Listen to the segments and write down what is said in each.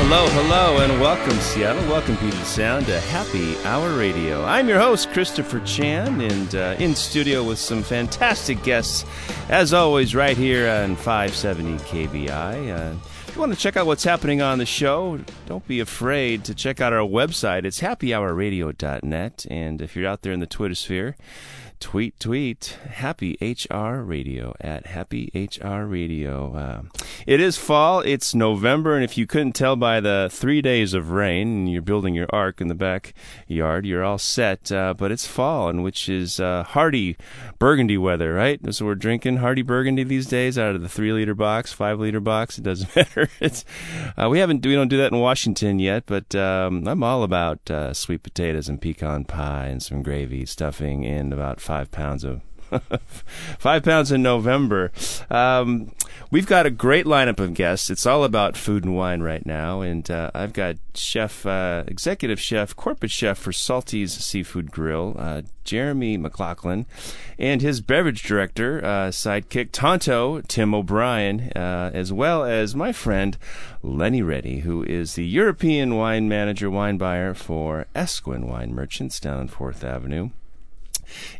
Hello, hello, and welcome, Seattle. Welcome, Puget Sound, to Happy Hour Radio. I'm your host, Christopher Chan, and uh, in studio with some fantastic guests, as always, right here on 570 KVI. Uh, if you want to check out what's happening on the show, don't be afraid to check out our website. It's happyhourradio.net, and if you're out there in the Twitter sphere, tweet tweet happy hr radio at happy hr radio. Uh, it is fall it's november and if you couldn't tell by the three days of rain and you're building your ark in the backyard you're all set. Uh, but it's fall and which is uh, hearty burgundy weather right? So we're drinking hearty burgundy these days out of the three liter box five liter box it doesn't matter. It's uh, we haven't we don't do that in washington yet but um, i'm all about uh, sweet potatoes and pecan pie and some gravy stuffing and about five pounds of five pounds in November. Um, we've got a great lineup of guests. It's all about food and wine right now, and uh, I've got chef, uh, executive chef, corporate chef for Salty's Seafood Grill, uh, Jeremy McLaughlin, and his beverage director, uh, sidekick Tonto Tim O'Brien, uh, as well as my friend Lenny Reddy, who is the European wine manager, wine buyer for Esquin Wine Merchants down on Fourth Avenue.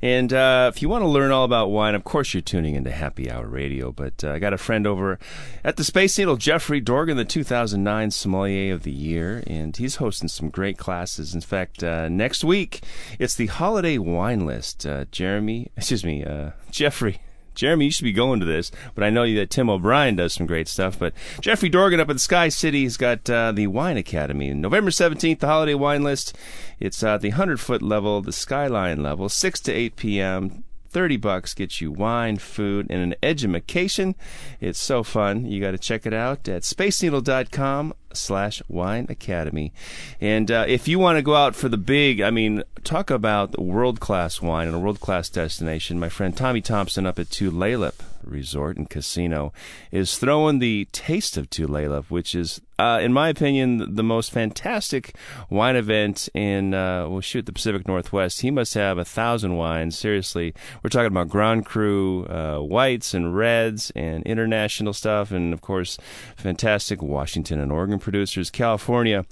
And uh, if you want to learn all about wine, of course you're tuning into Happy Hour Radio. But uh, I got a friend over at the Space Needle, Jeffrey Dorgan, the 2009 Sommelier of the Year, and he's hosting some great classes. In fact, uh, next week it's the Holiday Wine List. Uh, Jeremy, excuse me, uh, Jeffrey. Jeremy, you should be going to this, but I know that Tim O'Brien does some great stuff. But Jeffrey Dorgan up at the Sky City has got uh, the Wine Academy. November 17th, the holiday wine list. It's at the 100 foot level, the skyline level, 6 to 8 p.m. 30 bucks gets you wine, food, and an edumacation. It's so fun. You got to check it out at spaceneedle.com slash wine academy. And uh, if you want to go out for the big, I mean, talk about world class wine and a world class destination, my friend Tommy Thompson up at Tulalip Resort and Casino is throwing the taste of Tulalip, which is, uh, in my opinion, the most fantastic wine event in, uh, well, shoot, the Pacific Northwest. He must have a thousand wines. Seriously, we're talking about Grand Cru uh, whites and reds and international stuff, and of course, fantastic Washington and Oregon producers. California,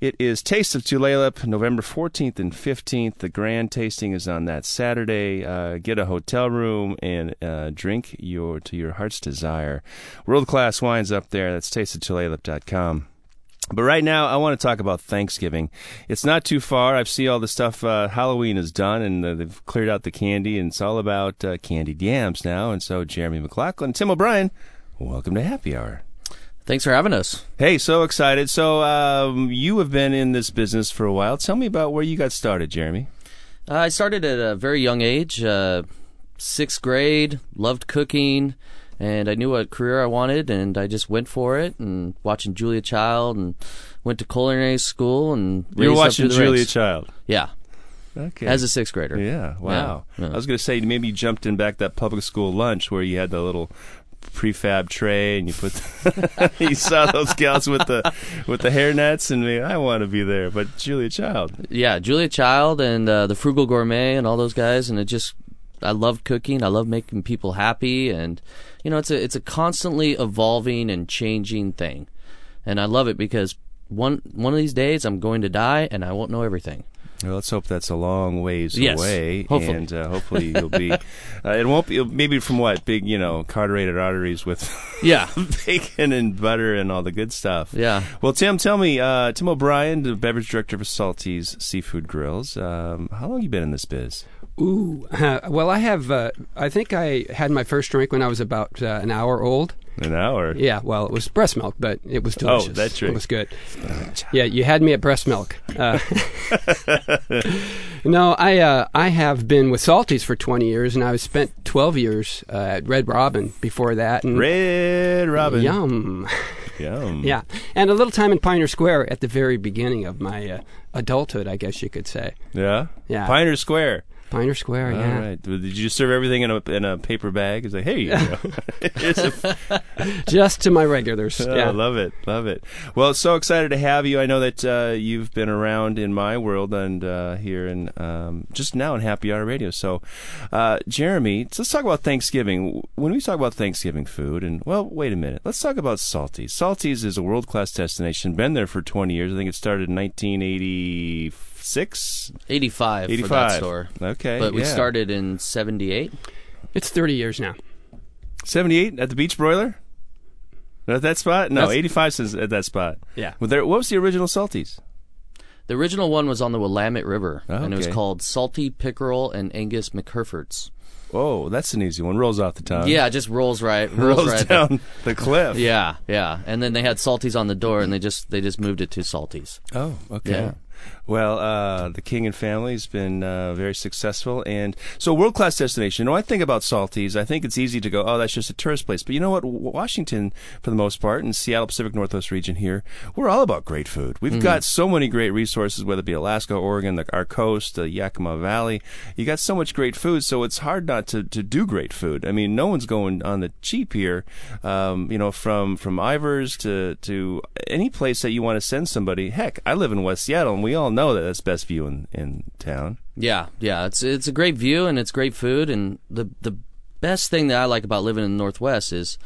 it is Taste of Tulalip, November 14th and 15th. The grand tasting is on that Saturday. Uh, get a hotel room and uh, drink your to your heart's desire. World class wines up there. That's tasteoftulalip.com. But right now, I want to talk about Thanksgiving. It's not too far. I see all the stuff. Uh, Halloween is done, and uh, they've cleared out the candy, and it's all about uh, candied yams now. And so, Jeremy McLaughlin, Tim O'Brien, welcome to Happy Hour. Thanks for having us. Hey, so excited. So, um, you have been in this business for a while. Tell me about where you got started, Jeremy. Uh, I started at a very young age, uh, sixth grade, loved cooking and I knew what career I wanted, and I just went for it. And watching Julia Child, and went to culinary school, and you were watching Julia ranks. Child. Yeah. Okay. As a sixth grader. Yeah. Wow. Yeah. I was going to say maybe you jumped in back that public school lunch where you had the little prefab tray and you put the, you saw those gals with the with the hairnets and me I want to be there but Julia Child yeah Julia Child and uh, the frugal gourmet and all those guys and it just I love cooking I love making people happy and you know, it's a it's a constantly evolving and changing thing, and I love it because one one of these days I'm going to die and I won't know everything. Well, let's hope that's a long ways yes, away, hopefully. and uh, hopefully you'll be. uh, it won't be maybe from what big, you know, carbureted arteries with yeah bacon and butter and all the good stuff. Yeah. Well, Tim, tell me, uh, Tim O'Brien, the beverage director for Salty's Seafood Grills. Um, how long you been in this biz? Ooh, uh, well, I have. Uh, I think I had my first drink when I was about uh, an hour old, An hour. Yeah, well, it was breast milk, but it was delicious. Oh, that's right. It was good. Yeah, you had me at breast milk. Uh, no, I uh, I have been with Salties for 20 years, and I've spent 12 years uh, at Red Robin before that. And Red Robin. Yum. Yum. Yeah, and a little time in Pioneer Square at the very beginning of my uh, adulthood, I guess you could say. Yeah. Yeah. Pioneer Square. Pioneer Square, yeah. All right. Did you just serve everything in a in a paper bag? It's like, hey, you know. it's a Just to my regulars. Oh, yeah. I love it, love it. Well, so excited to have you. I know that uh, you've been around in my world and uh, here in um, just now in Happy Hour Radio. So, uh, Jeremy, let's talk about Thanksgiving. When we talk about Thanksgiving food, and well, wait a minute, let's talk about Salties. Salties is a world class destination. Been there for 20 years. I think it started in 1986. 85, for 85. that store. Okay, But we yeah. started in 78. It's 30 years now. 78 at the Beach Broiler. At that spot? No, That's- 85 says at that spot. Yeah. Well, there, what was the original Salties? The original one was on the Willamette River, and it was called Salty Pickerel and Angus McHerfords. Oh, that's an easy one. Rolls off the tongue. yeah, just rolls right, rolls, rolls right down the cliff. Yeah, yeah. And then they had Salties on the door, and they just they just moved it to Salties. Oh, okay. Yeah. Well, uh, the Kingen family has been uh, very successful, and so world class destination. You know, I think about Salties. I think it's easy to go, oh, that's just a tourist place. But you know what? W- Washington, for the most part, and Seattle Pacific Northwest region here, we're all about great food. We've got so many great resources, whether it be Alaska, Oregon, the, our coast, the Yakima Valley. You got so much great food, so it's hard not to, to do great food. I mean, no one's going on the cheap here. Um, you know, from from Ivar's to to any place that you want to send somebody. Heck, I live in West Seattle, and we all know that that's best view in in town. Yeah, yeah. It's it's a great view and it's great food, and the the best thing that I like about living in the Northwest is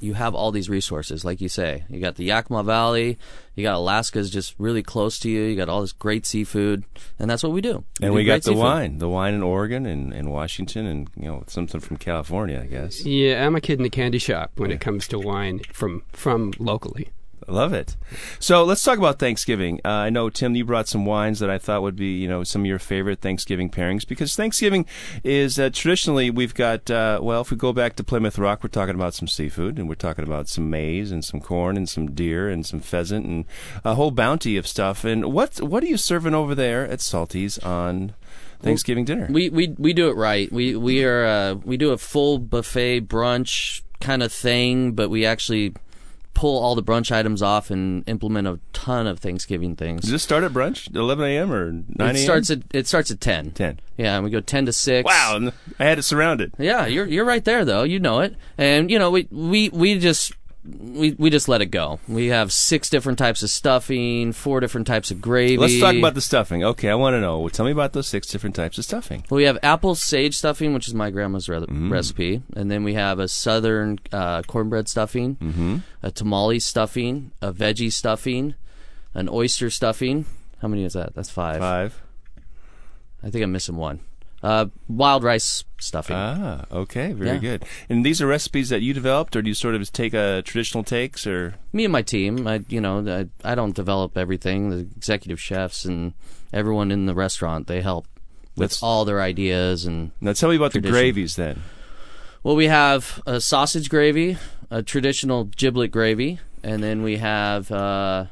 you have all these resources, like you say. You got the Yakima Valley, you got Alaska's just really close to you. You got all this great seafood, and that's what we do. And do we got the seafood. wine, the wine in Oregon and, and Washington, and you know something from California, I guess. Yeah, I'm a kid in the candy shop when it comes to wine from from locally. Love it. So let's talk about Thanksgiving. Uh, I know Tim, you brought some wines that I thought would be, you know, some of your favorite Thanksgiving pairings because Thanksgiving is uh, traditionally we've got. Uh, well, if we go back to Plymouth Rock, we're talking about some seafood and we're talking about some maize and some corn and some deer and some pheasant and a whole bounty of stuff. And what what are you serving over there at Salty's on Thanksgiving dinner? We we we do it right. We we are uh, we do a full buffet brunch kind of thing, but we actually pull all the brunch items off and implement a ton of Thanksgiving things. Does this start at brunch, 11 a.m. or 9 a.m.? It starts at it starts at ten. 10. Yeah, and we go ten to six. Wow, I had it surrounded. Yeah, you're you're right there though. You know it, and you know we we we just. We we just let it go. We have six different types of stuffing, four different types of gravy. Let's talk about the stuffing. Okay, I want to know. Tell me about those six different types of stuffing. Well, we have apple sage stuffing, which is my grandma's re- Mm. recipe, and then we have a southern uh, cornbread stuffing, mm-hmm. a tamale stuffing, a veggie stuffing, an oyster stuffing. How many is that? That's five. Five. I think I'm missing one. Uh, wild rice stuffing. Ah, okay, very Yeah. good. And these are recipes that you developed, or do you sort of take a traditional takes, or Me and my team, I you know I, I don't develop everything. The executive chefs and everyone in the restaurant they help with That's- all their ideas and now tell me about Tradition. the gravies then. Well, we have a sausage gravy, a traditional giblet gravy, and then we have uh,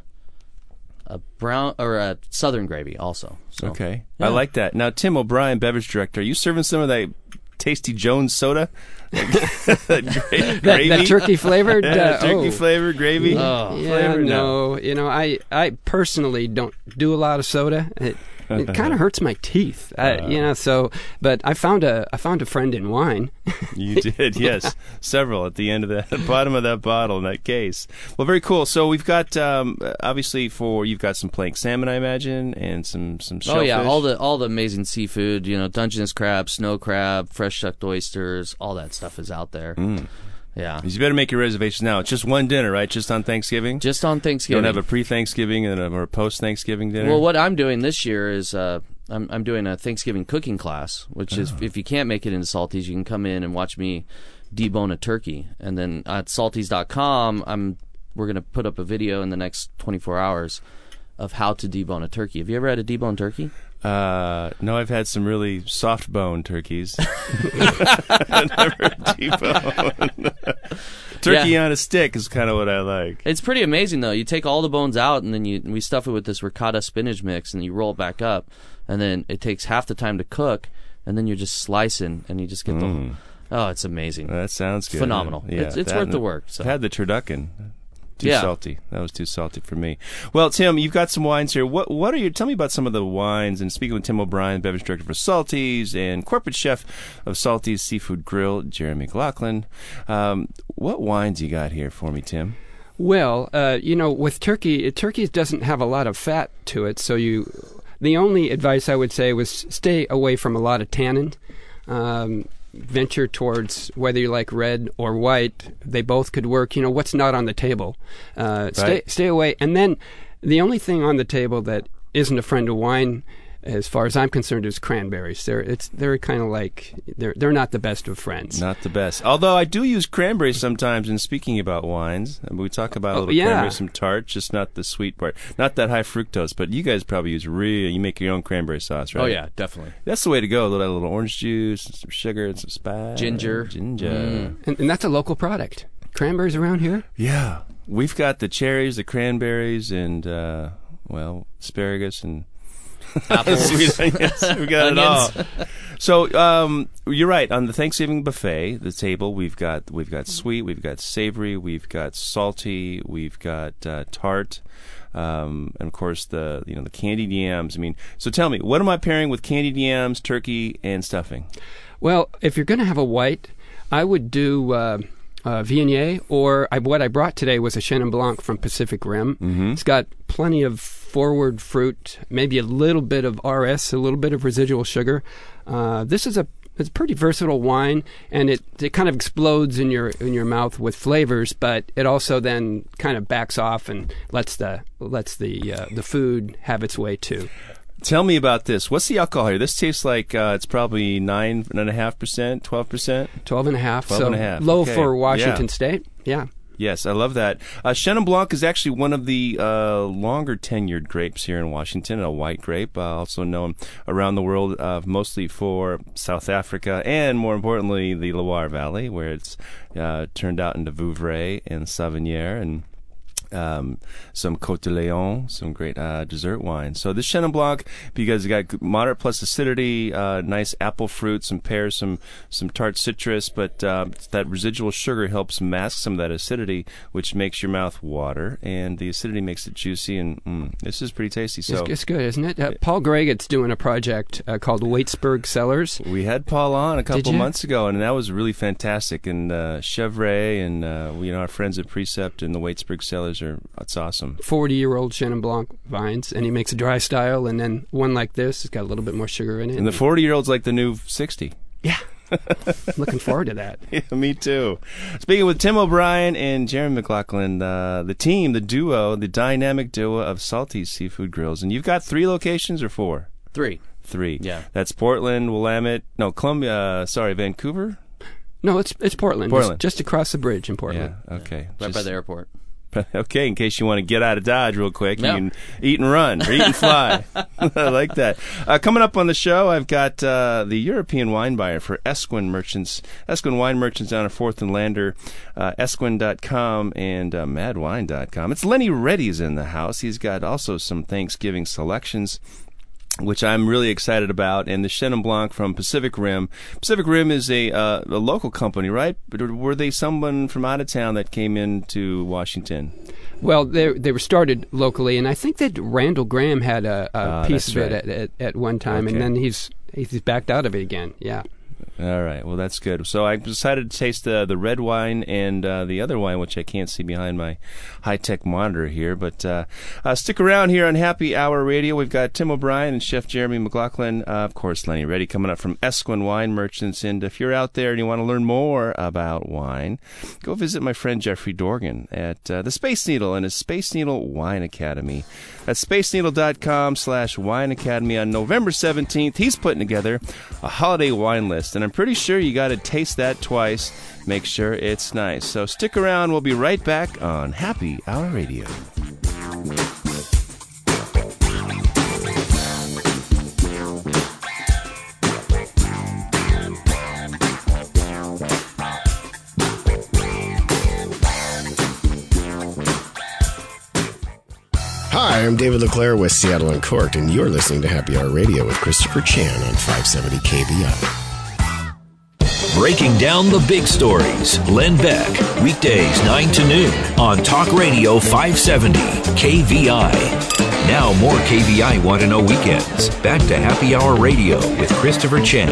a brown or a southern gravy also. So, Okay, Yeah. I like that. Now, Tim O'Brien, beverage director, are you serving some of that Tasty Jones soda? that, That, turkey flavored. yeah, uh, turkey oh. flavored gravy. Oh. Yeah, Flavor? no, you know, I I personally don't do a lot of soda. It, it kind of hurts my teeth, I, you know. So, but I found a I found a friend in wine. You did, yes, several at the end of the, the bottom of that bottle in that case. Well, very cool. So we've got um, obviously for you've got some plank salmon, I imagine, and some some Shellfish. Oh yeah, all the all the amazing seafood. You know, Dungeness crab, snow crab, fresh shucked oysters. All that stuff is out there. Mm. Yeah, You better make your reservations now. It's just one dinner, right? Just on Thanksgiving. just on Thanksgiving. you Thanksgiving. don't have a pre-Thanksgiving and a, or a post-Thanksgiving dinner. Well, what I'm doing this year is uh, I'm I'm doing a Thanksgiving cooking class, which is Oh. if you can't make it into Salties, you can come in and watch me debone a turkey, and then at salties.com, I'm we're gonna put up a video in the next 24 hours of how to debone a turkey. Have you ever had a debone turkey? Uh, no, I've had some really soft bone turkeys. Never T-bone. Turkey Yeah. on a stick is kind of what I like. It's pretty amazing though. You take all the bones out and then you we stuff it with this ricotta spinach mix and you roll it back up and then it takes half the time to cook and then you're just slicing and you just get the Oh, it's amazing. That sounds good. Phenomenal. It's- it's worth the work, so. I've had the turducken. Too Yeah. salty. That was too salty for me. Well, Tim, you've got some wines here. What what are you? Tell me about some of the wines. And speaking with Tim O'Brien, beverage director for Salties and corporate chef of Salties Seafood Grill, Jeremy McLaughlin. Um, what wines you got here for me, Tim? Well, uh, you know, with turkey, turkey doesn't have a lot of fat to it, so you. The only advice I would say was stay away from a lot of tannin. Um, venture towards whether you like red or white. They both could work. You know, what's not on the table. Uh, Stay stay away. And then the only thing on the table that isn't a friend of wine, as far as I'm concerned, is cranberries. They're it's they're kind of like they're they're not the best of friends. Not the best. Although I do use cranberries sometimes in speaking about wines. And We talk about a Oh, little yeah. cranberry, some tart, just not the sweet part. Not that high fructose, but you guys probably use real, you make your own cranberry sauce, right? Oh yeah, definitely. That's the way to go. A little, a little orange juice, and some sugar, and some spice. Ginger. Ginger. Mm. And, and that's a local product. Cranberries around here. Yeah. We've got the cherries, the cranberries, and, uh, well, asparagus and Apples. sweet onions. We got it all. So um, you're right. On the Thanksgiving buffet, the table we've got we've got sweet, we've got savory, we've got salty, we've got uh, tart, um, and of course the you know the candied yams. I mean, so tell me, what am I pairing with candied yams, turkey, and stuffing? Well, if you're going to have a white, I would do uh, uh, Viognier, or I, what I brought today was a Chenin Blanc from Pacific Rim. Mm-hmm. It's got plenty of forward fruit, maybe a little bit of RS, a little bit of residual sugar. Uh, this is a it's a pretty versatile wine, and it, it kind of explodes in your in your mouth with flavors, but it also then kind of backs off and lets the lets the uh, the food have its way too. Tell me about this. What's the alcohol here? This tastes like uh, it's probably nine and a half percent, twelve percent. Twelve and a half, 12 so and a half, low okay. for Washington Yeah. State. Yeah. Yes, I love that. Uh, Chenin Blanc is actually one of the uh, longer tenured grapes here in Washington, a white grape, uh, also known around the world uh, mostly for South Africa and, more importantly, the Loire Valley, where it's uh, turned out into Vouvray and Savennières and um, some Coteaux du Layon, some great uh, dessert wine. So this Chenin Blanc, because it got moderate plus acidity, uh, nice apple fruit, some pears, some some tart citrus, but uh, that residual sugar helps mask some of that acidity, which makes your mouth water, and the acidity makes it juicy. And mm, this is pretty tasty. So It's, it's good, isn't it? Uh, Paul Gregutt's doing a project uh, called Waitsburg Cellars. we had Paul on a couple months ago, and that was really fantastic. And uh, Chevrolet and uh, you know our friends at Precept and the Waitsburg Cellars are it's awesome. 40 year old Chenin Blanc vines, and he makes a dry style, and then one like this, it's got a little bit more sugar in it. And the forty year olds like the new sixty. yeah. Looking forward to that. Yeah, me too. Speaking with Tim O'Brien and Jeremy McLaughlin, uh, the team, the duo, the dynamic duo of Salty Seafood Grills. And you've got three locations or four? Three. Three. Yeah. That's Portland, Willamette, no, Columbia, uh, sorry, Vancouver? No, it's it's Portland. Portland. Just, just across the bridge in Portland. Yeah, okay. Right by the airport. Okay, in case you want to get out of Dodge real quick, Yeah. you can eat and run or eat and fly. I like that. Uh, coming up on the show, I've got uh, the European wine buyer for Esquin Merchants, Esquin Wine Merchants down at Fourth and Lander, uh, Esquin.com and uh, MadWine.com. It's Lenny Reddy's in the house. He's got also some Thanksgiving selections which I'm really excited about, and the Chenin Blanc from Pacific Rim. Pacific Rim is a uh, a local company, right? But were they someone from out of town that came into Washington? Well, they they were started locally, and I think that Randall Grahm had a, a Ah, piece of it right. at, at, at one time, Okay. and then he's he's backed out of it again. Yeah. All right, well that's good. So I decided to taste the the red wine and uh, the other wine, which I can't see behind my high tech monitor here. But uh, uh, stick around here on Happy Hour Radio. We've got Tim O'Brien and Chef Jeremy McLaughlin, uh, of course, Lenny Reddy coming up from Esquin Wine Merchants. And if you're out there and you want to learn more about wine, go visit my friend Jeffrey Dorgan at uh, the Space Needle and his Space Needle Wine Academy. At spaceneedle.com slash wine academy on November 17th. He's putting together a holiday wine list, and I'm pretty sure you got to taste that twice. Make sure it's nice. So stick around. We'll be right back on Happy Hour Radio. Hi, I'm David LeClaire with Seattle and Court, and you're listening to Happy Hour Radio with Christopher Chan on 570 KVI. Breaking down the big stories. Len Beck, weekdays 9 to noon on Talk Radio 570 KVI. Now, more KVI Want to Know Weekends. Back to Happy Hour Radio with Christopher Chan.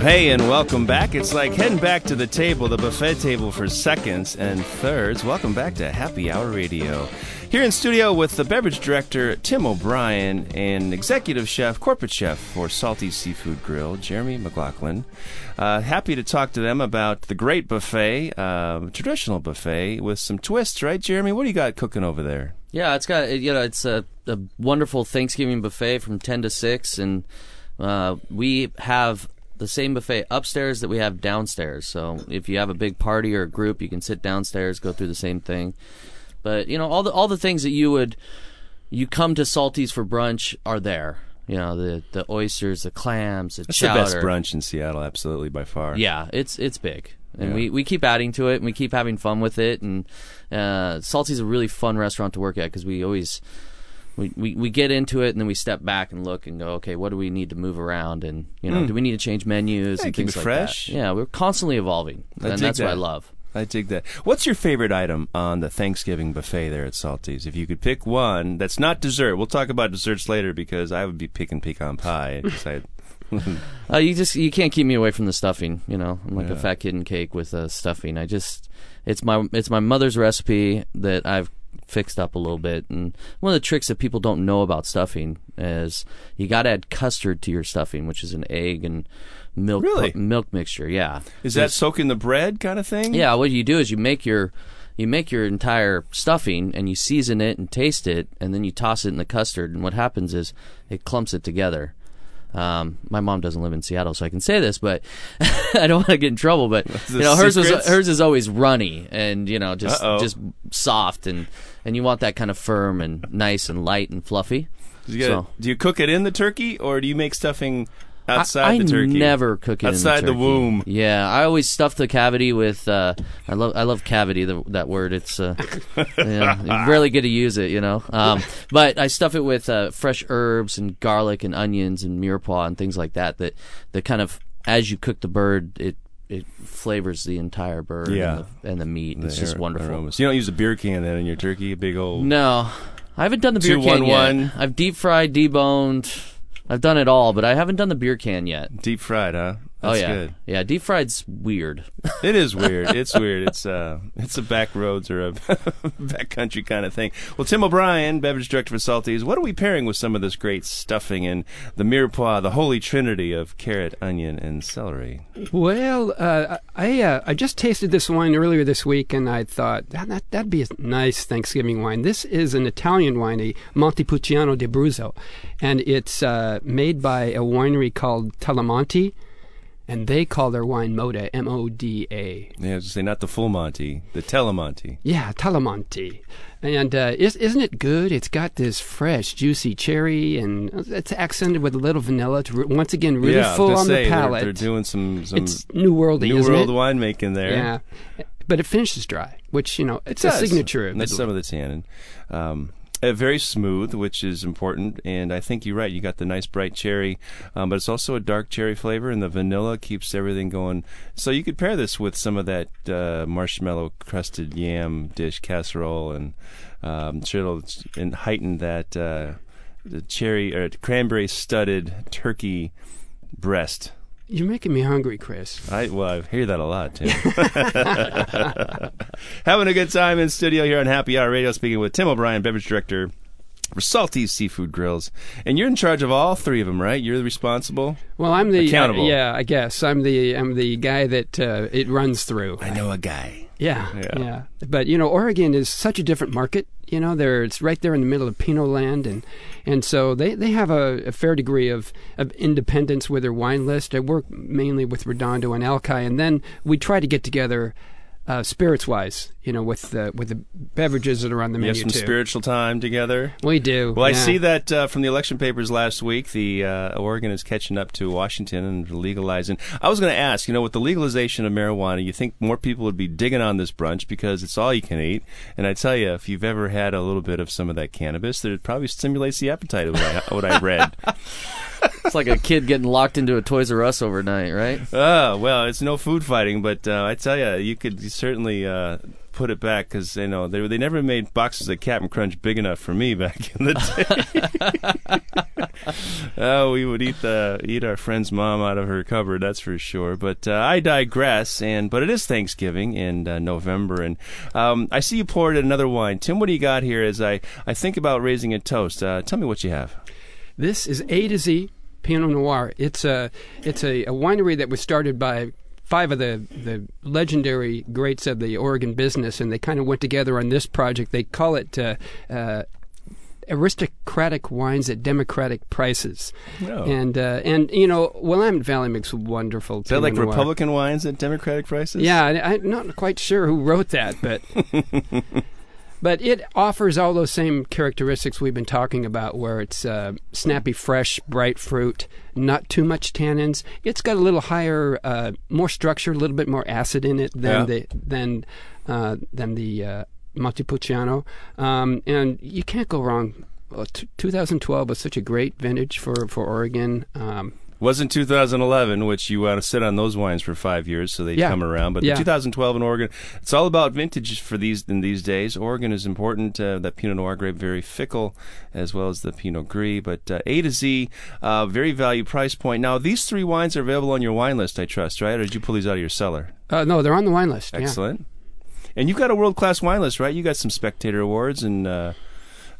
Hey, and welcome back. It's like heading back to the table, the buffet table for seconds and thirds. Welcome back to Happy Hour Radio. Here in studio with the beverage director, Tim O'Brien, and executive chef, corporate chef for Salty Seafood Grill, Jeremy McLaughlin. Uh, happy to talk to them about the great buffet, uh, traditional buffet with some twists, right, Jeremy? What do you got cooking over there? Yeah, it's got you know it's a, a wonderful Thanksgiving buffet from ten to six, and uh, we have the same buffet upstairs that we have downstairs. So if you have a big party or a group, you can sit downstairs, go through the same thing. But you know all the all the things that you would you come to Salty's for brunch are there. You know the the oysters, the clams, the That's chowder. the best brunch in Seattle, absolutely by far. Yeah, it's it's big, and Yeah. we, we keep adding to it, and we keep having fun with it. And uh, Salty's a really fun restaurant to work at because we always we, we we get into it, and then we step back and look and go, okay, what do we need to move around, and you know, do we need to change menus. Yeah, and keep things it like fresh. that? Yeah, we're constantly evolving, I and that's what I love. I dig that. What's your favorite item on the Thanksgiving buffet there at Salty's? If you could pick one that's not dessert, we'll talk about desserts later because I would be picking pecan pie. I- Uh, you just you can't keep me away from the stuffing. You know, I'm like Yeah. a fat kid in cake with uh, stuffing. I just it's my it's my mother's recipe that I've fixed up a little bit. And one of the tricks that people don't know about stuffing is you got to add custard to your stuffing, which is an egg and milk Really? milk mixture. Yeah, is that soaking the bread kind of thing? yeah. What you do is you make your you make your entire stuffing and you season it and taste it, and then you toss it in the custard. And what happens is it clumps it together. Um, my mom doesn't live in Seattle, so I can say this, but I don't want to get in trouble. But you know, hers was hers is always runny and you know just Uh-oh. just soft and and you want that kind of firm and nice and light and fluffy. Do you, gotta- So- do you cook it in the turkey or do you make stuffing outside I, the turkey? never cook it Outside in the the, womb. Yeah, I always stuff the cavity with. Uh, I love I love cavity. The, that word. It's uh, yeah, you rarely get to use it, you know. Um, but I stuff it with uh, fresh herbs and garlic and onions and mirepoix and things like that. That that kind of as you cook the bird, it it flavors the entire bird Yeah. and, the, and the meat. The it's just ar- wonderful. aromas. You don't use a beer can then in your turkey, a big old. No, I haven't done the beer Two, can one, yet. one. I've deep fried, deboned. I've done it all, but I haven't done the beer can yet. Deep fried, huh? Oh yeah, good. yeah. Deep fried's weird. It is weird. It's weird. It's uh, it's a back roads or a back country kind of thing. Well, Tim O'Brien, beverage director for Salties, what are we pairing with some of this great stuffing and the mirepoix, the holy trinity of carrot, onion, and celery? Well, uh, I uh, I just tasted this wine earlier this week, and I thought that, that that'd be a nice Thanksgiving wine. This is an Italian wine, a Montepulciano d'Abruzzo, and it's uh, made by a winery called Talamonti, and they call their wine Moda, M-O-D-A. Yeah, I was to say not the full Monty, the Telemonte. Yeah, Talamonti. And uh, is, isn't it good? It's got this fresh, juicy cherry, and it's accented with a little vanilla. To once again, really yeah, full on say, the they're- palate. They're, doing some some it's New world new world winemaking there. Yeah, but it finishes dry, which you know it's It a signature of That's some of the tannin. Um, uh, very smooth, which is important, and I think you're right. You got the nice bright cherry, um, but it's also a dark cherry flavor, and the vanilla keeps everything going. So you could pair this with some of that uh, marshmallow crusted yam dish casserole, and um, sure it'll and heighten that uh, cherry or cranberry studded turkey breast. You're making me hungry, Chris. I well, I hear that a lot too. Having a good time in studio here on Happy Hour Radio, speaking with Tim O'Brien, beverage director for Salty's Seafood Grills, and you're in charge of all three of them, right? You're responsible. Well, I'm the Accountable. uh, yeah, I guess I'm the I'm the guy that uh, it runs through. I know a guy. Yeah, Yeah. yeah, But you know, Oregon is such a different market. You know, there it's right there in the middle of Pinot Land, and and so they, they have a, a fair degree of, of independence with their wine list. I work mainly with Redondo and Alki, and then we try to get together uh, spirits wise, you know, with the with the beverages that are on the You menu have some too. spiritual time together. we do. Well, I see that uh, from the election papers last week. The uh, Oregon is catching up to Washington and legalizing. I was going to ask, you know, with the legalization of marijuana, you think more people would be digging on this brunch because it's all you can eat. And I tell you, if you've ever had a little bit of some of that cannabis, that it probably stimulates the appetite of what I, what I read. It's like a kid getting locked into a Toys R Us overnight, right? Oh well, it's no food fighting, but uh, I tell you, you could certainly uh, put it back because you know they they never made boxes of Captain Crunch big enough for me back in the day. oh, we would eat the eat our friend's mom out of her cupboard, that's for sure. But uh, I digress, and but it is Thanksgiving in uh, November, and um, I see you poured another wine. Tim, what do you got here? As I I think about raising a toast, uh, tell me what you have. This is A to Z Pinot Noir. It's a it's a, a winery that was started by five of the the legendary greats of the Oregon business, and they kind of went together on this project. They call it. Uh, uh, aristocratic wines at democratic prices, Oh. and uh, and you know Willamette Valley makes wonderful. Is that like. Republican wines at Democratic prices? Yeah, I, I'm not quite sure who wrote that, but but it offers all those same characteristics we've been talking about, where it's uh, snappy, fresh, bright fruit, not too much tannins. It's got a little higher, uh, more structure, a little bit more acid in it than Yeah. the than uh, than the uh, Montepulciano, um, and you can't go wrong. Well, t- 2012 was such a great vintage for for Oregon. Um, Wasn't 2011, which you want to sit on those wines for five years so they Yeah. come around. But Yeah. the 2012 in Oregon, it's all about vintage for these in these days. Oregon is important. Uh, that Pinot Noir grape very fickle, as well as the Pinot Gris. But uh, A to Z, uh, very value price point. Now these three wines are available on your wine list, I trust, right? Or did you pull these out of your cellar? uh, no, they're on the wine list. yeah. Excellent. And you've got a world class wine list, right? You got some Spectator awards and uh,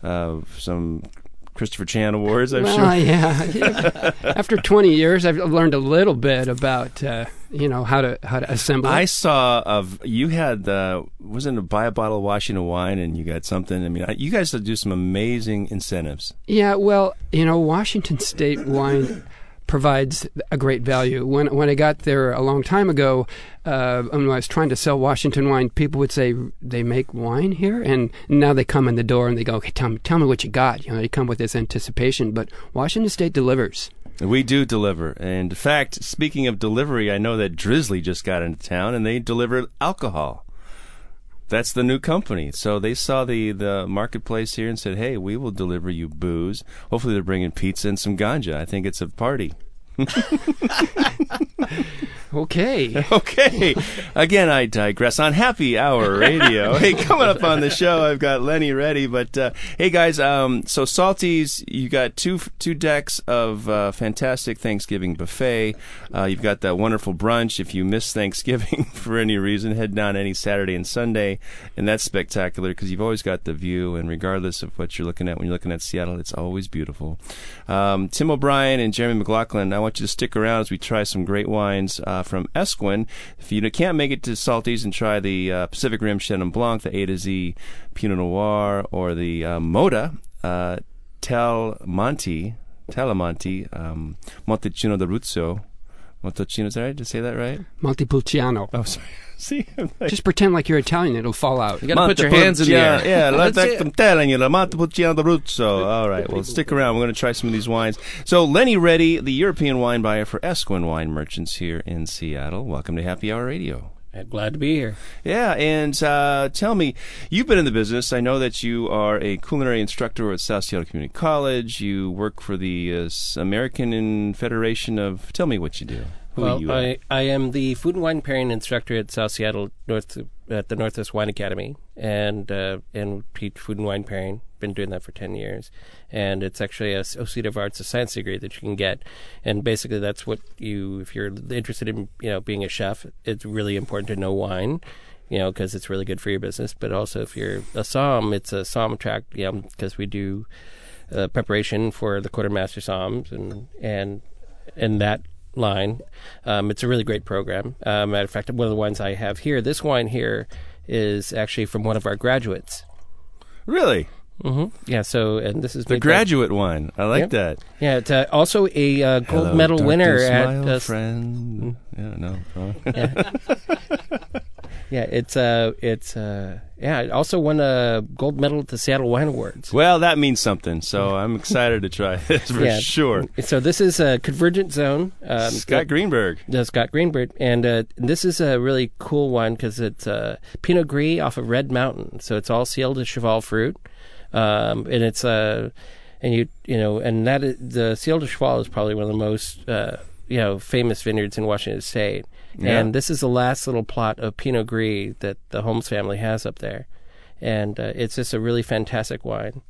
uh, some Christopher Chan awards, I'm well, sure. yeah, yeah. After 20 years, I've learned a little bit about uh, you know how to how to assemble. I saw of you had the wasn't it buy a bottle of Washington wine and you got something. I mean, you guys do some amazing incentives. Yeah, well, you know, Washington State wine provides a great value. When when I got there a long time ago, uh, when I was trying to sell Washington wine, people would say they make wine here, and now they come in the door and they go, "Okay, tell me, tell me what you got." You know, they come with this anticipation, but Washington State delivers. We do deliver, and in fact, speaking of delivery, I know that Drizzly just got into town and they deliver alcohol. That's the new company. So they saw the, the marketplace here and said, "Hey, we will deliver you booze. Hopefully, they're bringing pizza and some ganja. I think it's a party." Okay. Okay. Again, I digress on Happy Hour Radio. hey, coming up on the show, I've got Lenny Reddy. But uh, hey, guys, um, so Salties, you got two two decks of uh, fantastic Thanksgiving buffet. Uh, you've got that wonderful brunch. If you miss Thanksgiving for any reason, head down any Saturday and Sunday, and that's spectacular because you've always got the view. And regardless of what you're looking at when you're looking at Seattle, it's always beautiful. Um, Tim O'Brien and Jeremy McLaughlin, I want you to stick around as we try some great wines uh, from Esquin. If you can't make it to Salties and try the uh, Pacific Rim Chenin Blanc, the A to Z Pinot Noir, or the uh, Moda uh, Tel Monte, Telemonte, um, Montecino d'Abruzzo. Montecino, is that right? Did I say that right? Montepulciano. Oh, sorry. See, like- Just pretend like you're Italian; it'll fall out. You got to put your hands in the air. Montepulciano- Yeah, like That's that. I'm telling you, the Montepulciano d'Abruzzo. All right, well, stick around. We're going to try some of these wines. So, Lenny Reddy, the European wine buyer for Esquin Wine Merchants here in Seattle. Welcome to Happy Hour Radio. Glad to be here. Yeah, and uh, tell me, you've been in the business. I know that you are a culinary instructor at South Seattle Community College. You work for the uh, American Federation of. Tell me what you do. Who well, you? I, I am the food and wine pairing instructor at South Seattle North at the Northwest Wine Academy, and uh, and teach food and wine pairing. Been doing that for ten years, and it's actually a Associate of Arts, a science degree that you can get, and basically that's what you, if you're interested in you know being a chef, it's really important to know wine. You know, because it's really good for your business. But also, if you're a som, it's a som track. You know, because we do uh, preparation for the Court Master soms and and and that line. Um, it's a really great program. Uh, matter of fact, one of the wines I have here, this wine here, is actually from one of our graduates. really? Hmm Yeah. So, and this is The made by- graduate wine. I like Yep. that. Yeah, it's uh, also a uh, gold Hello, medal winner my at. Uh, friend. Yeah, no. yeah. Yeah, it's uh, it's uh, yeah. It also won a gold medal at the Seattle Wine Awards. Well, that means something. So I'm excited to try this for yeah. sure. So this is a Convergence Zone. Um, Scott Greenberg. uh, Scott Greenberg, and uh, this is a really cool one because it's uh, Pinot Gris off of Red Mountain. So it's all Ciel du Cheval fruit, um, and it's uh, and you you know, and that is, the Ciel du Cheval is probably one of the most uh, you know famous vineyards in Washington State. Yeah. And this is the last little plot of Pinot Gris that the Holmes family has up there, and uh, it's just a really fantastic wine.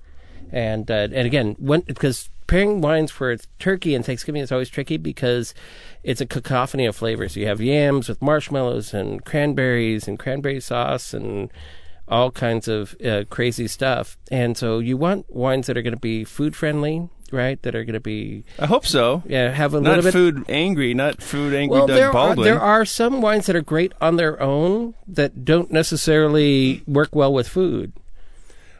And uh, and again, when because pairing wines for turkey and Thanksgiving is always tricky because it's a cacophony of flavors. You have yams with marshmallows and cranberries and cranberry sauce and all kinds of uh, crazy stuff. And so you want wines that are going to be food friendly, right? That are going to be I hope so. yeah have a Not little bit food angry, not food angry well, Doug there are, there are some wines that are great on their own that don't necessarily work well with food.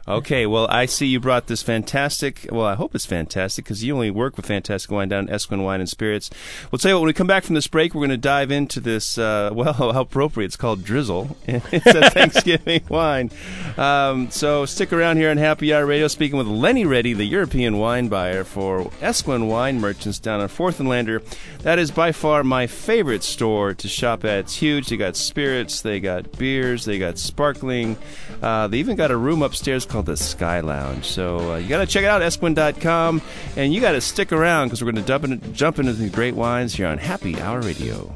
Okay, well, I see you brought this fantastic. Well, I hope it's fantastic because you only work with fantastic wine down at Esquin Wine and Spirits. We'll tell you what, when we come back from this break, we're going to dive into this. Uh, well, how appropriate! It's called Drizzle. it's a Thanksgiving wine. Um, so stick around here on Happy Hour Radio, speaking with Lenny Reddy, the European wine buyer for Esquin Wine Merchants down on Fourth and Lander. That is by far my favorite store to shop at. It's huge. They got spirits, they got beers, they got sparkling. Uh, they even got a room upstairs called the Sky Lounge. So uh, you got to check it out, esquin.com, and you got to stick around because we're going to jump into these great wines here on Happy Hour Radio.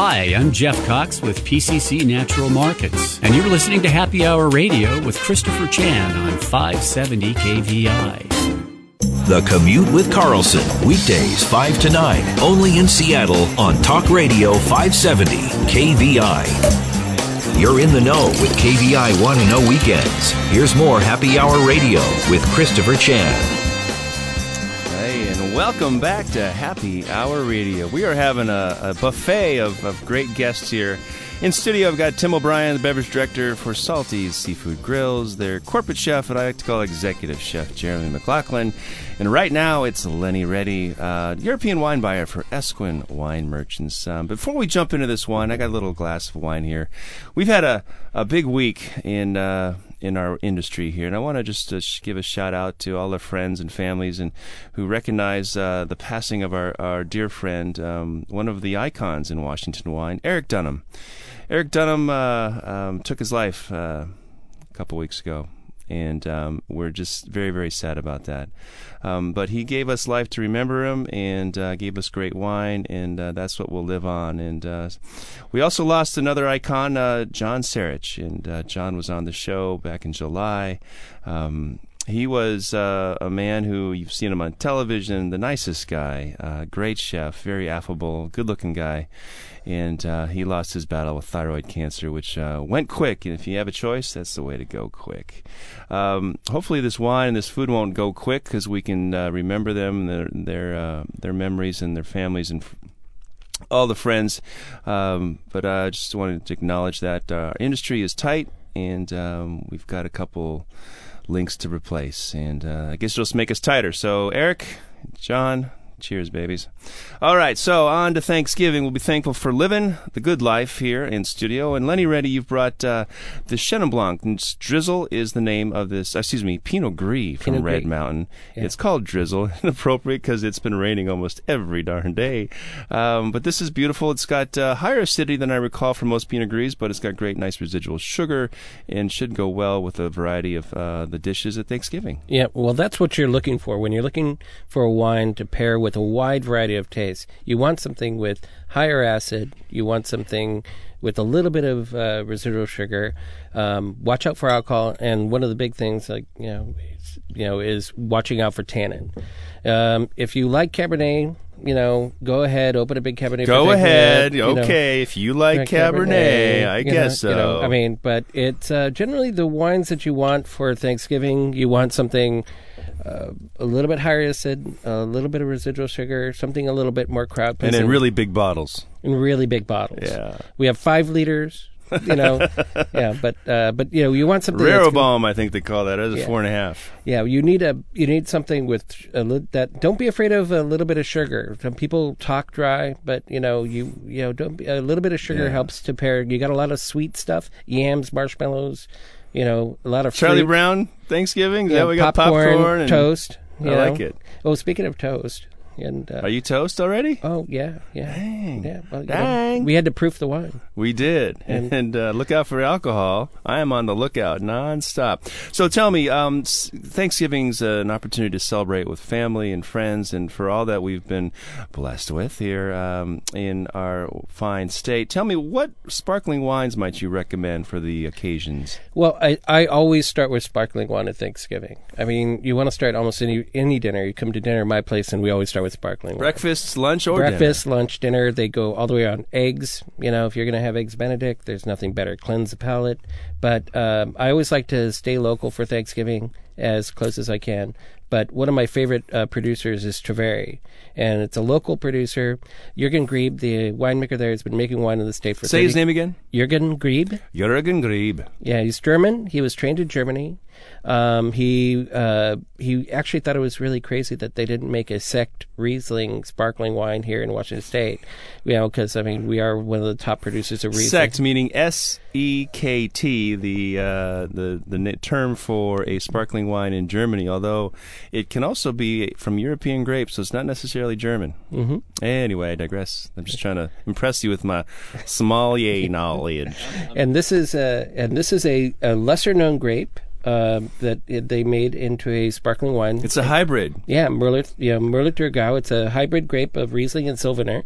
Hi, I'm Jeff Cox with PCC Natural Markets, and you're listening to Happy Hour Radio with Christopher Chan on 570 KVI. The Commute with Carlson, weekdays 5 to 9, only in Seattle on Talk Radio 570 KVI. You're in the know with KVI Want to Know Weekends. Here's more Happy Hour Radio with Christopher Chan. Hey, and welcome back to Happy Hour Radio. We are having a, a buffet of, of great guests here. In studio, I've got Tim O'Brien, the beverage director for Salty's Seafood Grills, their corporate chef, and I like to call executive chef, Jeremy McLaughlin. And right now, it's Lenny Reddy, uh, European wine buyer for Esquin Wine Merchants. Um, before we jump into this wine, I got a little glass of wine here. We've had a, a big week in uh, in our industry here, and I want to just uh, give a shout out to all the friends and families and who recognize uh, the passing of our, our dear friend, um, one of the icons in Washington wine, Eric Dunham. Eric Dunham uh, um, took his life uh, a couple weeks ago, and um, we're just very, very sad about that. Um, but he gave us life to remember him, and uh, gave us great wine, and uh, that's what we'll live on. And uh, we also lost another icon, uh, John Sarich, and John was on the show back in July. Um, he was uh, a man who you've seen him on television, the nicest guy, uh, great chef, very affable, good-looking guy, and uh, he lost his battle with thyroid cancer, which uh, went quick. And if you have a choice, that's the way to go quick. Um, hopefully, this wine and this food won't go quick because we can uh, remember them, their their uh, their memories and their families and. All the friends, um, but I just wanted to acknowledge that our industry is tight, and um, we've got a couple links to replace, and uh, I guess it'll just make us tighter. So, Eric, John, cheers, babies. All right, so on to Thanksgiving. We'll be thankful for living the good life here in studio. And Lenny Reddy, you've brought uh, the Chenin Blanc. Drizzle is the name of this, excuse me, Pinot Gris from Pinot Red Gris. Mountain. Yeah. It's called Drizzle, inappropriate because it's been raining almost every darn day. Um, but this is beautiful. It's got uh, higher acidity than I recall from most Pinot Gris, but it's got great, nice residual sugar and should go well with a variety of uh, the dishes at Thanksgiving. Yeah, well, that's what you're looking for when you're looking for a wine to pair with a wide variety of tastes. You want something with higher acid. You want something with a little bit of uh, residual sugar. Um, watch out for alcohol, and one of the big things, like you know, is, you know, is watching out for tannin. Um, if you like Cabernet, you know, go ahead, open a big Cabernet. Go ahead. you know, Okay, if you like like Cabernet, I you know, guess so. you know, I mean, but it's uh, generally the wines that you want for Thanksgiving. You want something uh, a little bit higher acid, a little bit of residual sugar, something a little bit more crowd and in really big bottles. in really big bottles. Yeah. we have five liters, you know, yeah. But uh, but you know, you want something gonna- I think they call that. A Yeah. four and a half. Yeah, you need a you need something with a li- that. Don't be afraid of a little bit of sugar. Some people talk dry, but you know you you know don't be, a little bit of sugar Yeah. helps to pair. You got a lot of sweet stuff, yams, marshmallows, you know, a lot of Charlie fruit, Brown Thanksgiving. yeah, Yeah, we got popcorn, popcorn and toast. You I know? like it. Oh, speaking of toast, and uh, Are you toast already? oh yeah, yeah, Dang. yeah. Well, you know, Dang. we had to proof the wine. We did, and, And- uh, look out for alcohol. I am on the lookout nonstop. So tell me, um, Thanksgiving's uh, an opportunity to celebrate with family and friends, and for all that we've been blessed with here um, in our fine state. Tell me, what sparkling wines might you recommend for the occasions? Well, I, I always start with sparkling wine at Thanksgiving. I mean, you want to start almost any any dinner. You come to dinner at my place, and we always start with sparkling wine. Breakfast, lunch, or breakfast, lunch, dinner. They go all the way on eggs. You know, if you're going to have eggs Benedict, there's nothing better. Cleanse the palate. But um, I always like to stay local for Thanksgiving as close as I can. But one of my favorite uh, producers is Treveri, and it's a local producer. Jürgen Grieb, the winemaker there, has been making wine in the state for Say 30 his name again. Jürgen Grieb. Jürgen Grieb. Yeah, he's German. He was trained in Germany. Um, he uh, he actually thought it was really crazy that they didn't make a Sekt Riesling sparkling wine here in Washington State. You know, because I mean, we are one of the top producers of Riesling. Sekt meaning S E K T, the uh, the the term for a sparkling wine in Germany. Although it can also be from European grapes, so it's not necessarily German. Mm-hmm. Anyway, I digress. I'm just trying to impress you with my sommelier knowledge. and this is a and this is a, a lesser known grape um that it, they made into a sparkling wine. It's a hybrid. Yeah, Merlot, yeah, Müller Thurgau. It's a hybrid grape of Riesling and Sylvaner.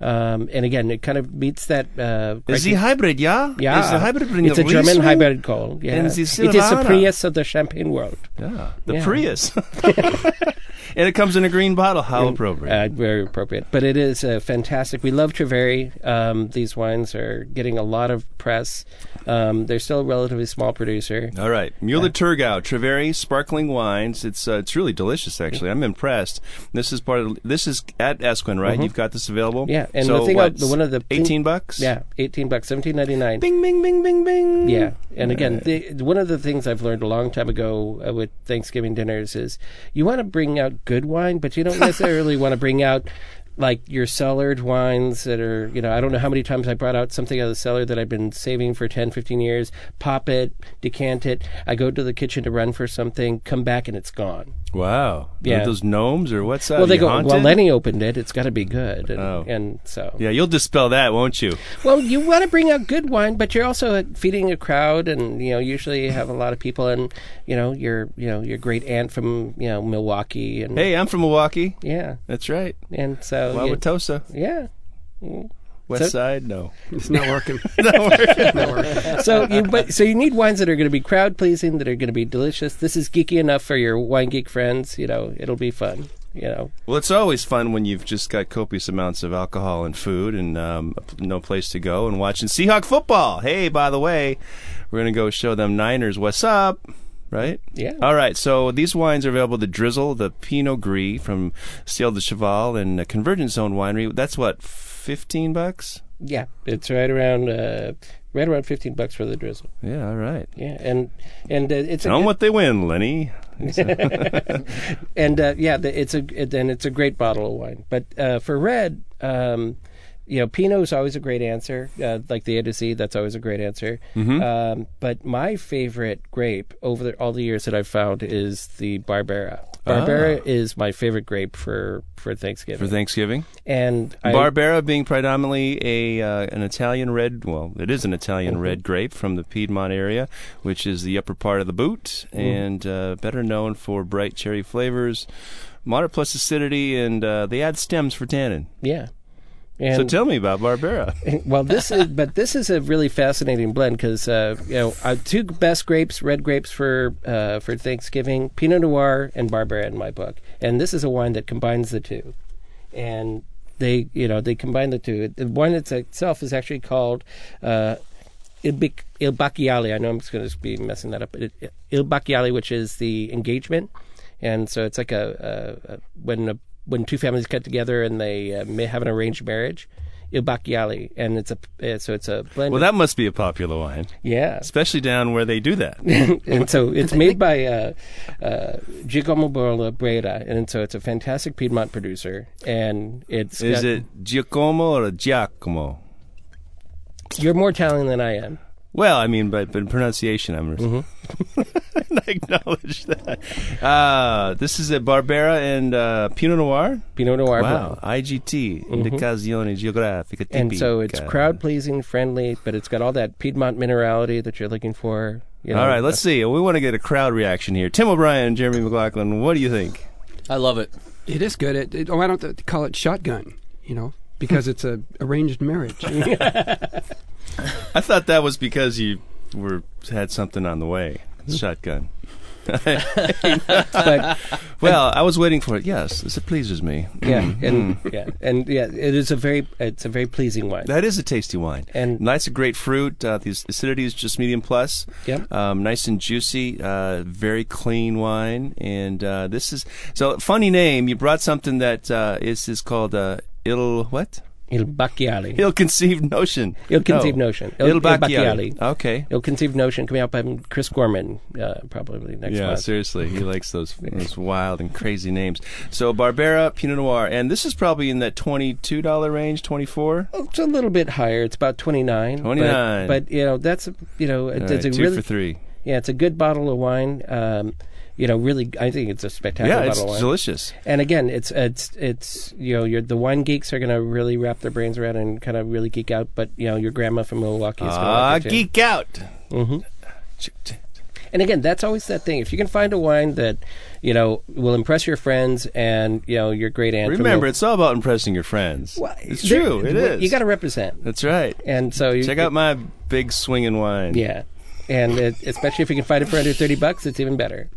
Um, and again, it kind of meets that. Uh, hybrid? Yeah. Yeah, It's a hybrid. It's a the German hybrid called. Yeah, it is the. Prius of the champagne world. Yeah, the Yeah. Prius. and it comes in a green bottle. How appropriate. Uh, very appropriate. But it is uh, fantastic. We love Treveri. Um, these wines are getting a lot of press. Um, they're still a relatively small producer. All right, Mueller Thurgau, Treveri sparkling wines. It's uh, it's really delicious. Actually, I'm impressed. This is part of this is at Esquin, right? You've got this available. Mm-hmm. Yeah, and so the thing what, the- one of the thing- eighteen bucks. Yeah, eighteen bucks, seventeen ninety nine. Bing, bing, bing, bing, bing. Yeah, and again, the, one of the things I've learned a long time ago uh, with Thanksgiving dinners is you want to bring out good wine, but you don't necessarily want to bring out like your cellared wines that are, you know, I don't know how many times I brought out something out of the cellar that I've been saving for 10, 15 years, pop it, decant it. I go to the kitchen to run for something, come back and it's gone. Wow. Yeah. Are those gnomes or what's that? well, they go, haunted? well, Lenny opened it. It's got to be good. And, Oh. and so. Yeah, you'll dispel that, won't you? Well, you want to bring out good wine, but you're also uh, feeding a crowd, and you know usually you have a lot of people, and you know your you know your great aunt from you know Milwaukee, and Hey, I'm from Milwaukee. yeah, That's right. and so you- Wauwatosa. yeah. West So- Side. No. It's not working. So you but so you need wines that are going to be crowd pleasing, that are going to be delicious. This is geeky enough for your wine geek friends. You know, it'll be fun. You know, Well, it's always fun when you've just got copious amounts of alcohol and food and um, no place to go and watching Seahawk football. Hey, by the way, we're going to go show them Niners what's up, right? Yeah. All right, so these wines are available the Drizzle, the Pinot Gris from Ciel du Cheval and uh, Convergence Zone Winery. That's what, 15 bucks? yeah, it's right around uh, right around fifteen bucks for the drizzle. Yeah, all right. Yeah, and and uh, it's Tell what they win, Lenny. and uh, yeah, the, it's a then it's a great bottle of wine. But uh, for red, um, you know, Pinot is always a great answer. Uh, like the A to Z, that's always a great answer. Mm-hmm. Um, but my favorite grape over the, all the years that I've found is the Barbera. Barbera is my favorite grape for for Thanksgiving. Ah. For Thanksgiving. and I, Barbera being predominantly a uh, an Italian red, well, it is an Italian red grape from the Piedmont area, which is the upper part of the boot, and uh, better known for bright cherry flavors, moderate plus acidity, and uh, they add stems for tannin. yeah. And so tell me about Barbera. well, this is but this is a really fascinating blend because uh, you know uh, two best grapes, red grapes for uh, for Thanksgiving, Pinot Noir and Barbera in my book, and this is a wine that combines the two, and they you know they combine the two. The wine itself is actually called. Uh, Il, Bic- Il Bacialé. I know I'm just going to be messing that up, but it, Il Bacialé, which is the engagement, and so it's like a, a, a when a, when two families get together and they uh, may have an arranged marriage. Il Bacialé, and it's a uh, so it's a blend. Well, that must be a popular wine, yeah, especially down where they do that. and so it's made by uh, uh, Giacomo Bologna Braida, and so it's a fantastic Piedmont producer, and it's Is got- it Giacomo or Giacomo? You're more Italian than I am. Well, I mean, but, but in pronunciation, I'm. Mm-hmm. I acknowledge that. Uh, this is a Barbera and uh, Pinot Noir. Pinot Noir Wow, blend. IGT, Indicazione Geografica Tipica. And so it's crowd pleasing, friendly, but it's got all that Piedmont minerality that you're looking for. You know, All right, let's see. We want to get a crowd reaction here. Tim O'Brien, Jeremy McLaughlin, what do you think? I love it. It is good. It, it, oh, why don't they call it shotgun? You know, because it's a arranged marriage. I thought that was because you were had something on the way. Shotgun. but Well, I was waiting for it. Yes, this it pleases me. yeah, Mm, and mm. yeah, and yeah, it is a very it's a very pleasing wine. That is a tasty wine. And- nice and great fruit. Uh, the acidity is just medium plus. Yep. Um, nice and juicy. Uh, very clean wine. And uh, this is so funny name. You brought something that uh, is is called uh, Il what? Il Bacialé. Ill conceived notion. Ill conceived No. notion. Il, Il Bacialé. Okay. Ill conceived notion coming out by Chris Gorman uh, probably next yeah, month. seriously, he likes those those wild and crazy names. So Barbera Pinot Noir, and this is probably in that twenty two dollar range, twenty four. It's a little bit higher. It's about twenty nine. 29. But, but you know that's you know All it's right, a two really for three. yeah it's a good bottle of wine. Um, you know, really, I think it's a spectacular wine. Yeah, it's bottle of wine. delicious. And again, it's it's it's you know, the wine geeks are going to really wrap their brains around and kind of really geek out. But you know, your grandma from Milwaukee is going to Ah, like it too. geek out. hmm And again, that's always that thing. If you can find a wine that you know will impress your friends and you know your great aunt. Remember, it's all about impressing your friends. Well, it's true. It is. You got to represent. That's right. And so you Check out my big swinging wine. yeah, and it, especially if you can find it for under thirty bucks, it's even better.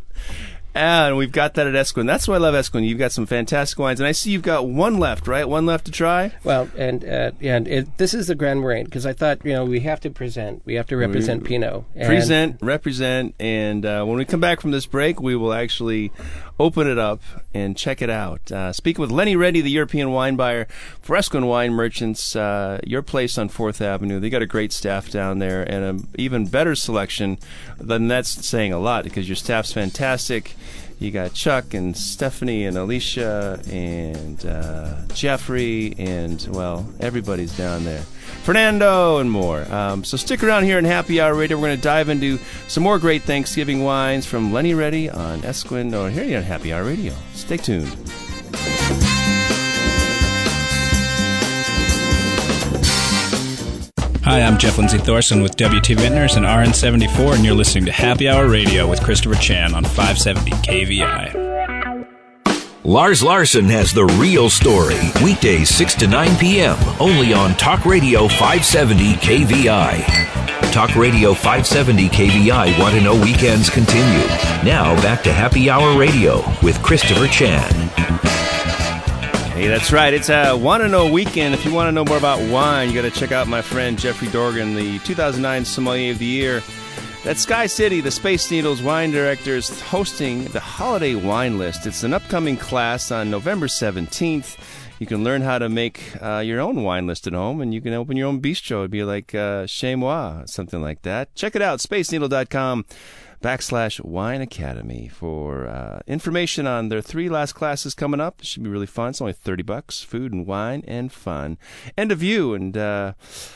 And we've got that at Esquin. That's why I love Esquin. You've got some fantastic wines, and I see you've got one left, right? One left to try. Well, and uh, and it, this is the Grand Moraine because I thought you know we have to present, we have to represent Pinot. And Present, represent, and uh, when we come back from this break, we will actually open it up and check it out. Uh, speaking with Lenny Reddy, the European wine buyer for Esquin Wine Merchants, uh, your place on Fourth Avenue. They got a great staff down there, and an even better selection. Then that's saying a lot because your staff's fantastic. You got Chuck and Stephanie and Alicia and uh, Jeffrey and well, everybody's down there. Fernando and more. Um, so stick around here in Happy Hour Radio. We're going to dive into some more great Thanksgiving wines from Lenny Reddy on Esquin or here on Happy Hour Radio. Stay tuned. Hi, I'm Jeff Lindsay Thorsen with WT Vintners and RN74, and you're listening to Happy Hour Radio with Christopher Chan on 570 KVI. Lars Larson has the real story. Weekdays 6 to 9 p.m. only on Talk Radio 570 KVI. Talk Radio 570 KVI Want to Know Weekends continue. Now back to Happy Hour Radio with Christopher Chan. Hey, that's right. It's a Want to Know weekend. If you want to know more about wine, you got to check out my friend Jeffrey Dorgan, the 2009 Sommelier of the Year. At Sky City, the Space Needles wine director is hosting the Holiday Wine List. It's an upcoming class on November 17th. You can learn how to make uh, your own wine list at home, and you can open your own bistro. It'd be like uh, Chez Moi, something like that. Check it out, spaceneedle.com backslash wine academy for uh, information on their three last classes coming up. It should be really fun. It's only 30 bucks, food and wine and fun. And a view. And uh,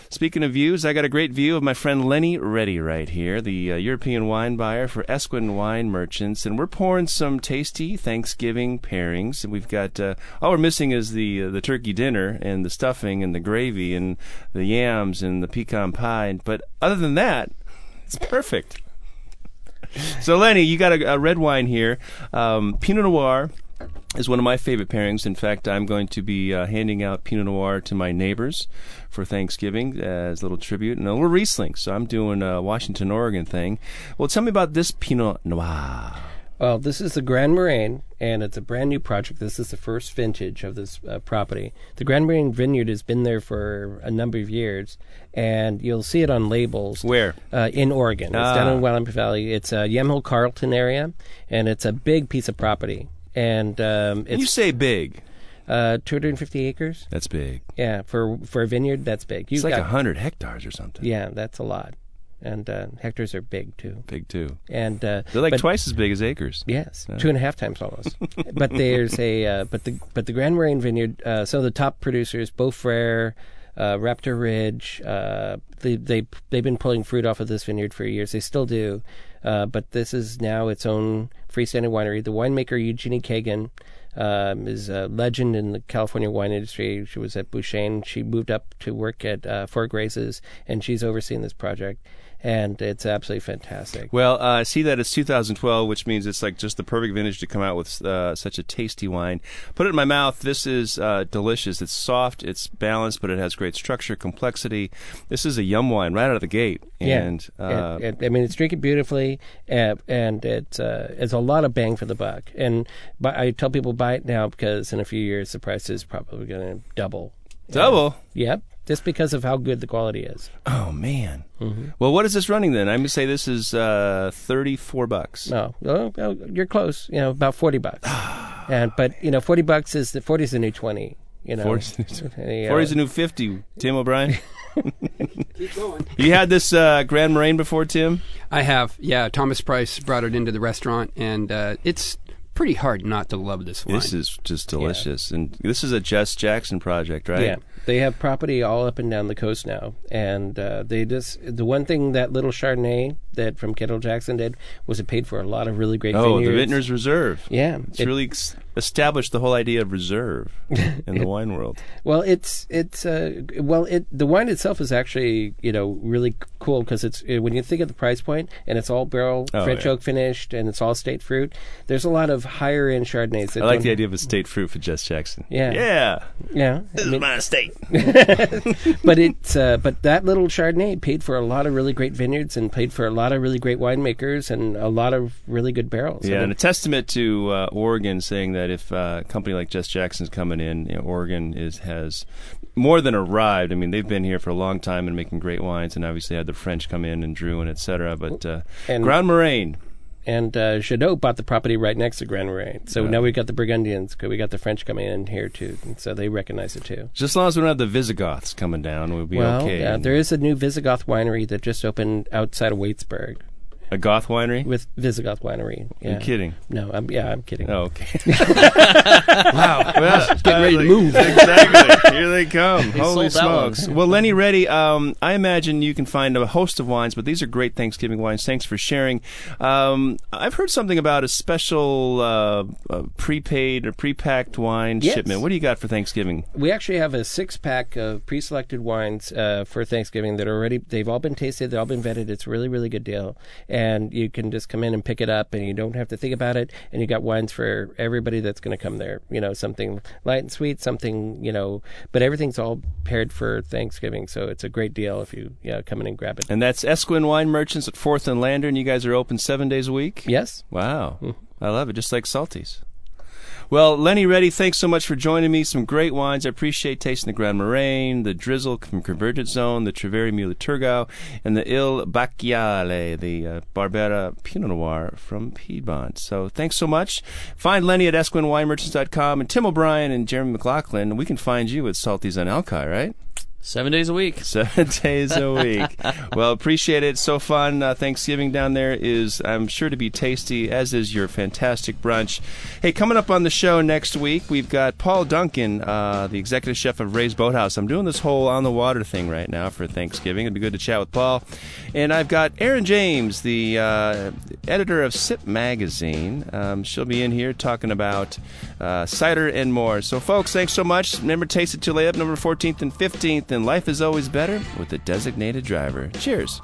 speaking of views, I got a great view of my friend Lenny Reddy right here, the uh, European wine buyer for Esquin Wine Merchants. And we're pouring some tasty Thanksgiving pairings. And we've got, uh, all we're missing is the, uh, the turkey dinner and the stuffing and the gravy and the yams and the pecan pie. But other than that, it's perfect. So Lenny, you got a, a red wine here. Um, Pinot Noir is one of my favorite pairings. In fact, I'm going to be uh, handing out Pinot Noir to my neighbors for Thanksgiving as a little tribute, and a little Riesling. So I'm doing a Washington, Oregon thing. Well, tell me about this Pinot Noir. Well, this is the Grand Moraine, and it's a brand new project. This is the first vintage of this uh, property. The Grand Moraine Vineyard has been there for a number of years, and you'll see it on labels. Where? Uh, in Oregon. It's down Ah. in Willamette Valley. It's a Yamhill Carlton area, and it's a big piece of property. And um, you say big. Uh, 250 acres. That's big. Yeah, for for a vineyard, that's big. It's You've like got- a hundred hectares or something. Yeah, that's a lot, and uh, hectares are big too. Big too. And uh, They're like but- twice as big as acres. Yes, Yeah. two and a half times almost. but there's a uh, but the but the Grand Moraine Vineyard. Uh, some of the top producers, Beaux Frères, uh, Raptor Ridge. Uh, they they they've been pulling fruit off of this vineyard for years. They still do. Uh, but this is now its own freestanding winery. The winemaker Eugenia Keegan um, is a legend in the California wine industry. She was at Bouchaine. She moved up to work at uh, Four Graces, and she's overseeing this project. And it's absolutely fantastic. Well, uh, I see that it's 2012, which means it's like just the perfect vintage to come out with uh, such a tasty wine. Put it in my mouth. This is uh, delicious. It's soft, it's balanced, but it has great structure, complexity. This is a yum wine right out of the gate. And yeah, uh, It- it- I mean, it's drinking beautifully, uh, and it's uh, it's a lot of bang for the buck. And but I tell people buy it now because in a few years the price is probably going to double. double. Yep, just because of how good the quality is. Oh man. Mm-hmm. Well, what is this running then? I'm gonna say this is uh, 34 bucks. No, oh, oh, you're close. You know, about forty bucks. and but you know, forty bucks is the forty is the new twenty. You know, 40's Yeah. 40's a new 50. Tim O'Brien. Keep going. you had this uh, Grand Moraine before, Tim? I have, yeah. Thomas Price brought it into the restaurant, and uh, it's pretty hard not to love this wine. This is just delicious, and this is a Jess Jackson project, right? Yeah, they have property all up and down the coast now, and uh, they just the one thing that little Chardonnay that from Kendall Jackson did was it paid for a lot of really great Oh, vineyards. the Vintners Reserve. Yeah, It's it- really established the whole idea of reserve in the wine world. Well, it's it's uh, well, it the wine itself is actually you know really cool because it's uh, when you think of the price point and it's all barrel Oh, French yeah. oak finished and it's all state fruit. There's a lot of higher end Chardonnays. That I like the idea of a state fruit for Jess Jackson. Yeah. Yeah. Yeah, This I mean, is my estate. but it's uh, but that little Chardonnay paid for a lot of really great vineyards and paid for a lot of really great winemakers and a lot of really good barrels. I Yeah, mean, and a testament to uh, Oregon saying that if uh, a company like Jess Jackson's coming in, you know, Oregon is has more than arrived. I mean, they've been here for a long time and making great wines, and obviously had the French come in and Drouhin et cetera. But uh, And- Grand Moraine, and uh, Jadot bought the property right next to Grand Moraine. So now we've got the Burgundians, we got the French coming in here too, so they recognize it too. just as long as we don't have the Visigoths coming down, we'll be well, okay. yeah, there is a new Visigoth winery that just opened outside of Waitsburg a Goth winery. with Visigoth Winery. Yeah. You're kidding. No, I'm, yeah, I'm kidding. Oh, okay. wow. Well, getting ready to move. exactly. Here they come. Holy that one. smokes. Well, Lenny Reddy, um, I imagine you can find a host of wines, but these are great Thanksgiving wines. Thanks for sharing. Um, I've heard something about a special uh, uh, prepaid or pre-packed wine Yes. shipment. What do you got for Thanksgiving? We actually have a six pack of pre selected wines uh, for Thanksgiving that are already, they've all been tasted, they've all been vetted. It's a really, really good deal. And you can just come in and pick it up and you don't have to think about it. And you got wines for everybody that's going to come there. You know, something light and sweet, something, you know, but everything's all paired for Thanksgiving. So it's a great deal if you yeah, come in and grab it. And that's Esquin Wine Merchants at Fourth and Lander, and you guys are open seven days a week. yes? Wow. Mm-hmm. I love it, just like Salty's. Well, Lenny Reddy, thanks so much for joining me. Some great wines. I appreciate tasting the Grand Moraine, the Drizzle from Convergence Zone, the Treveri Müller Thurgau, and the Il Bacialé, the uh, Barbera Pinot Noir from Piedmont. So thanks so much. Find Lenny at EsquinWineMerchants.com and Tim O'Brien and Jeremy McLaughlin. We can find you at Salty's on Alki, right? Seven days a week. Seven days a week. well, appreciate it. So fun. Uh, Thanksgiving down there is, I'm sure, to be tasty, as is your fantastic brunch. Hey, coming up on the show next week, we've got Paul Duncan, uh, the executive chef of Ray's Boathouse. I'm doing this whole on the water thing right now for Thanksgiving. It'd be good to chat with Paul. And I've got Erin James, the uh, editor of Sip Magazine. Um, she'll be in here talking about uh, cider and more. So, folks, thanks so much. Remember, taste of Tulalip, November 14th and 15th. And life is always better with a designated driver. Cheers.